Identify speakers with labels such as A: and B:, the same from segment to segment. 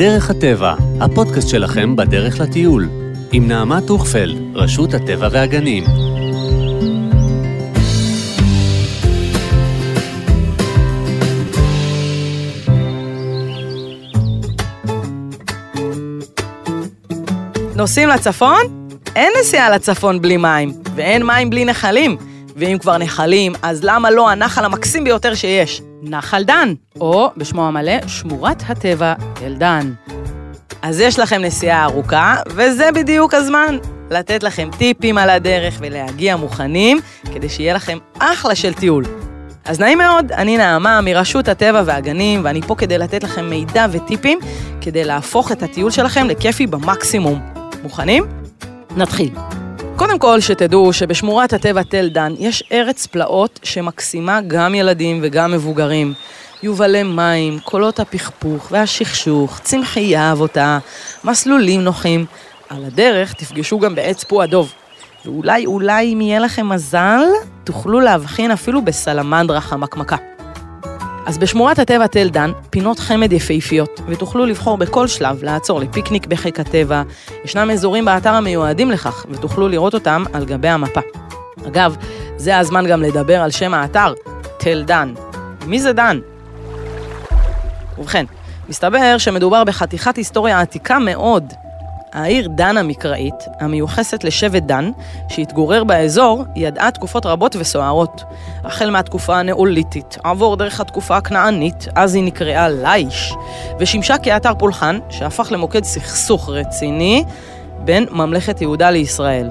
A: דרך הטבע, הפודקאסט שלכם בדרך לטיול, עם נעמה טוכפלד, רשות הטבע והגנים.
B: נוסעים לצפון? אין נסיעה לצפון בלי מים, ואין מים בלי נחלים. ואם כבר נחלים, אז למה לא הנחל המקסים ביותר שיש? נחל דן, או בשמו המלא, שמורת הטבע תל דן. אז יש לכם נסיעה ארוכה, וזה בדיוק הזמן. לתת לכם טיפים על הדרך ולהגיע מוכנים, כדי שיהיה לכם אחלה של טיול. אז נעים מאוד, אני נעמה מרשות הטבע והגנים, ואני פה כדי לתת לכם מידע וטיפים, כדי להפוך את הטיול שלכם לכיפי במקסימום. מוכנים? נתחיל. קודם כל, שתדעו שבשמורת הטבע תל דן יש ארץ פלאות שמקסימה גם ילדים וגם מבוגרים. יובלי מים, קולות הפכפוך והשכשוך, צמחייה אבותה, מסלולים נוחים. על הדרך תפגשו גם בעץ פו הדוב. ואולי, אולי אם יהיה לכם מזל, תוכלו להבחין אפילו בסלמנדרה חמקמקה. אז בשמורת הטבע תל דן, פינות חמד יפהפיות, ותוכלו לבחור בכל שלב לעצור לפיקניק בחיק הטבע. ישנם אזורים באתר המיועדים לכך, ותוכלו לראות אותם על גבי המפה. אגב, זה הזמן גם לדבר על שם האתר, תל דן. מי זה דן? ובכן, מסתבר שמדובר בחתיכת היסטוריה עתיקה מאוד, העיר דן המקראית, המיוחסת לשבט דן, שהתגורר באזור, ידעה תקופות רבות וסוערות. החל מהתקופה הנאוליתית, עבור דרך התקופה הכנענית, אז היא נקראה לייש, ושימשה כאתר פולחן, שהפך למוקד סכסוך רציני בין ממלכת יהודה לישראל.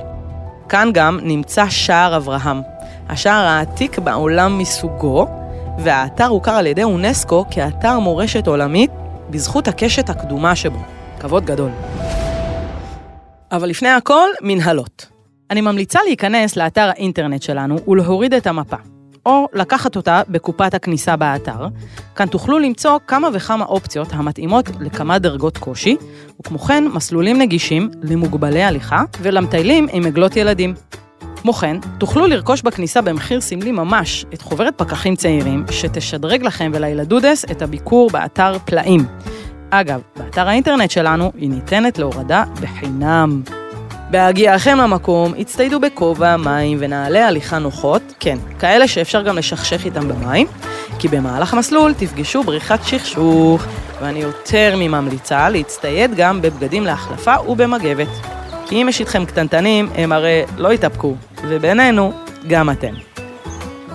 B: כאן גם נמצא שער אברהם, השער העתיק בעולם מסוגו, והאתר הוכר על ידי אונסקו כאתר מורשת עולמית בזכות הקשת הקדומה שבו. כבוד גדול. אבל לפני הכל, מנהלות. אני ממליצה להיכנס לאתר האינטרנט שלנו ולהוריד את המפה, או לקחת אותה בקופת הכניסה באתר. כאן תוכלו למצוא כמה וכמה אופציות המתאימות לכמה דרגות קושי, וכמו כן מסלולים נגישים למוגבלי הליכה ולמטיילים עם עגלות ילדים. כמו כן, תוכלו לרכוש בכניסה במחיר סמלי ממש את חוברת פקחים צעירים, שתשדרג לכם ולילדודס את הביקור באתר פלאים. אגב, באתר האינטרנט שלנו היא ניתנת להורדה בחינם. בהגיעכם למקום, הצטיידו בכובע, מים ונעלי הליכה נוחות, כן, כאלה שאפשר גם לשכשך איתם במים, כי במהלך המסלול תפגשו בריכת שכשוך, ואני יותר מממליצה להצטייד גם בבגדים להחלפה ובמגבת. כי אם יש איתכם קטנטנים, הם הרי לא יתאפקו, ובינינו, גם אתם.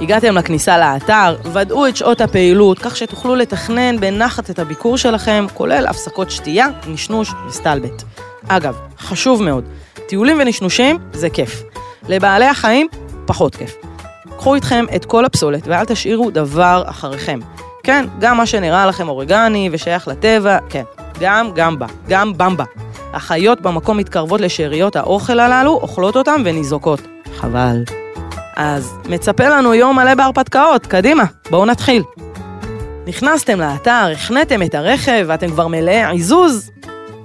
B: הגעתם לכניסה לאתר, ודאו את שעות הפעילות, כך שתוכלו לתכנן בנחת את הביקור שלכם, כולל הפסקות שתייה, נשנוש וסטלבט. אגב, חשוב מאוד, טיולים ונשנושים זה כיף. לבעלי החיים, פחות כיף. קחו איתכם את כל הפסולת ואל תשאירו דבר אחריכם. כן, גם מה שנראה לכם אורגני ושייך לטבע, כן, גם גמבה, גם במבה. החיות במקום מתקרבות לשאריות האוכל הללו, אוכלות אותם וניזוקות. חבל. אז מצפה לנו יום מלא בהרפתקאות, קדימה, בואו נתחיל. נכנסתם לאתר, החנתם את הרכב ואתם כבר מלאי עיזוז?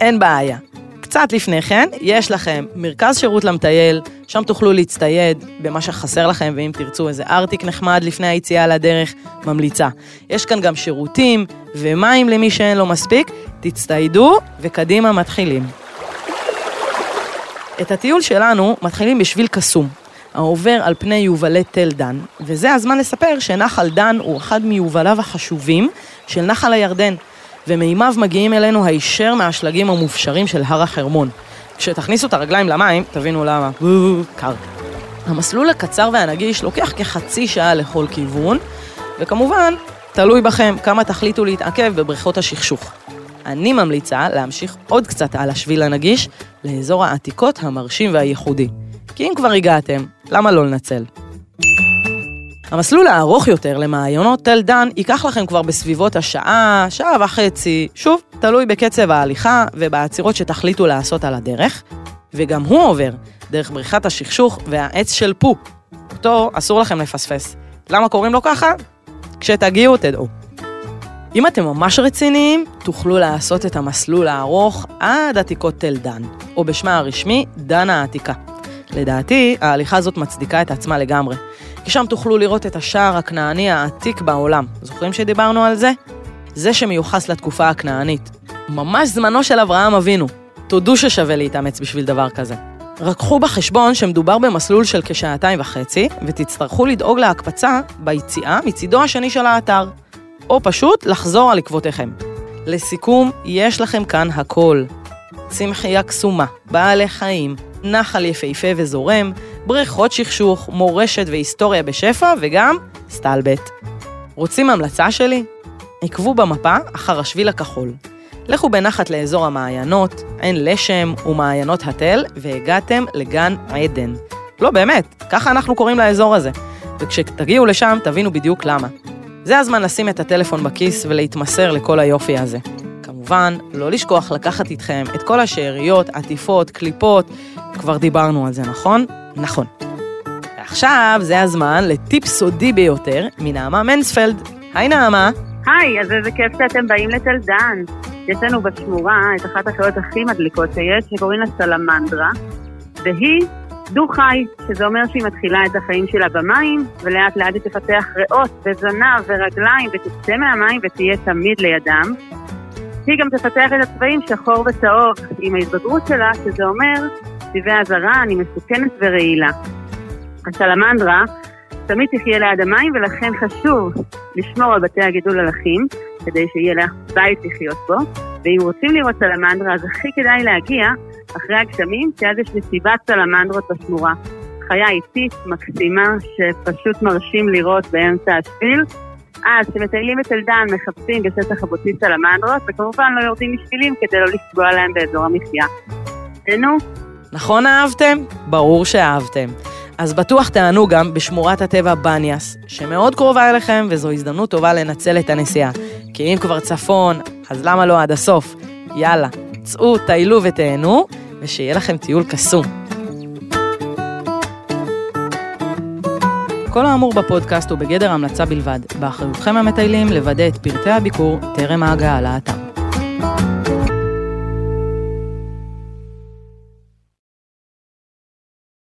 B: אין בעיה. קצת לפני כן, יש לכם מרכז שירות למטייל, שם תוכלו להצטייד במה שחסר לכם, ואם תרצו איזה ארטיק נחמד לפני היציאה לדרך, ממליצה. יש כאן גם שירותים ומים למי שאין לו מספיק, תצטיידו וקדימה מתחילים. את הטיול שלנו מתחילים בשביל קסום, העובר על פני יובלי תל דן, וזה הזמן לספר שנחל דן הוא אחד מיובליו החשובים של נחל הירדן, ומימיו מגיעים אלינו הישר מהשלגים המופשרים של הר החרמון. כשתכניסו את הרגליים למים, תבינו למה. קר. המסלול הקצר והנגיש לוקח כחצי שעה לכל כיוון, וכמובן, תלוי בכם כמה תחליטו להתעכב בבריכות השכשוך. אני ממליצה להמשיך עוד קצת על השביל הנגיש לאזור העתיקות המרשים והייחודי. כי אם כבר הגעתם, למה לא לנצל? המסלול הארוך יותר למעיינות תל דן ייקח לכם כבר בסביבות השעה, שעה וחצי, שוב, תלוי בקצב ההליכה ובעצירות שתחליטו לעשות על הדרך, וגם הוא עובר דרך בריכת השכשוך והעץ של פו. אותו אסור לכם לפספס. למה קוראים לו ככה? כשתגיעו תדעו. אם אתם ממש רציניים, תוכלו לעשות את המסלול הארוך עד עתיקות תל דן, או בשמה הרשמי, דן העתיקה. לדעתי, ההליכה הזאת מצדיקה את עצמה לגמרי. כי שם תוכלו לראות את השער הכנעני העתיק בעולם. זוכרים שדיברנו על זה? זה שמיוחס לתקופה הכנענית. ממש זמנו של אברהם אבינו. תודו ששווה להתאמץ בשביל דבר כזה. רק קחו בחשבון שמדובר במסלול של כשעתיים וחצי, ותצטרכו לדאוג להקפצה ביציאה מצידו השני של האתר, או פשוט לחזור על עקבותיכם. לסיכום, יש לכם כאן הכל. צמחייה קסומה, בעלי חיים, נחל יפהפה וזורם, בריכות שכשוך, מורשת והיסטוריה בשפע, וגם סטלבט. רוצים המלצה שלי? עקבו במפה אחר השביל הכחול. לכו בנחת לאזור המעיינות, עין לשם ומעיינות התל, והגעתם לגן עדן. לא, באמת, ככה אנחנו קוראים לאזור הזה. וכשתגיעו לשם, תבינו בדיוק למה. זה הזמן לשים את הטלפון בכיס ולהתמסר לכל היופי הזה. כמובן, לא לשכוח לקחת איתכם את כל השאריות, עטיפות, קליפות, כבר דיברנו על זה, נכון? נכון. ועכשיו זה הזמן לטיפ סודי ביותר מנעמה מנספלד. היי נעמה.
C: היי, אז איזה כיף שאתם באים לתל דן. יש לנו בשמורה את אחת החיות הכי מדליקות שיש, שקוראים לה סלמנדרה, והיא דו-חי, שזה אומר שהיא מתחילה את החיים שלה במים, ולאט לאט היא תפתח ריאות וזנב ורגליים, ותצא מהמים ותהיה תמיד לידם. היא גם תפתח את הצבעים שחור וצהוב עם ההתבגרות שלה, שזה אומר, צבעי אזהרה, אני מסוכנת ורעילה. הסלמנדרה תמיד תחיה ליד המים, ולכן חשוב לשמור על בתי הגידול הלכים, כדי שיהיה לך בית לחיות בו. ואם רוצים לראות סלמנדרה, אז הכי כדאי להגיע אחרי הגשמים, כי אז יש מסיבת סלמנדרות בשמורה. חיה איטית, מקסימה, שפשוט מרשים לראות באמצע השביל. אז כשמטיילים את אלדן מחפשים בשטח הבוצי סלמנדרות, וכמובן לא יורדים משבילים כדי לא לפגוע להם באזור המחיה. תהנו.
B: נכון אהבתם? ברור שאהבתם. אז בטוח תענו גם בשמורת הטבע בניאס, שמאוד קרובה אליכם וזו הזדמנות טובה לנצל את הנסיעה. כי אם כבר צפון, אז למה לא עד הסוף? יאללה, צאו, טיילו ותהנו, ושיהיה לכם טיול קסום. כל האמור בפודקאסט הוא בגדר המלצה בלבד. באחריותכם המטיילים לוודא את פרטי הביקור טרם ההגעה לאתר.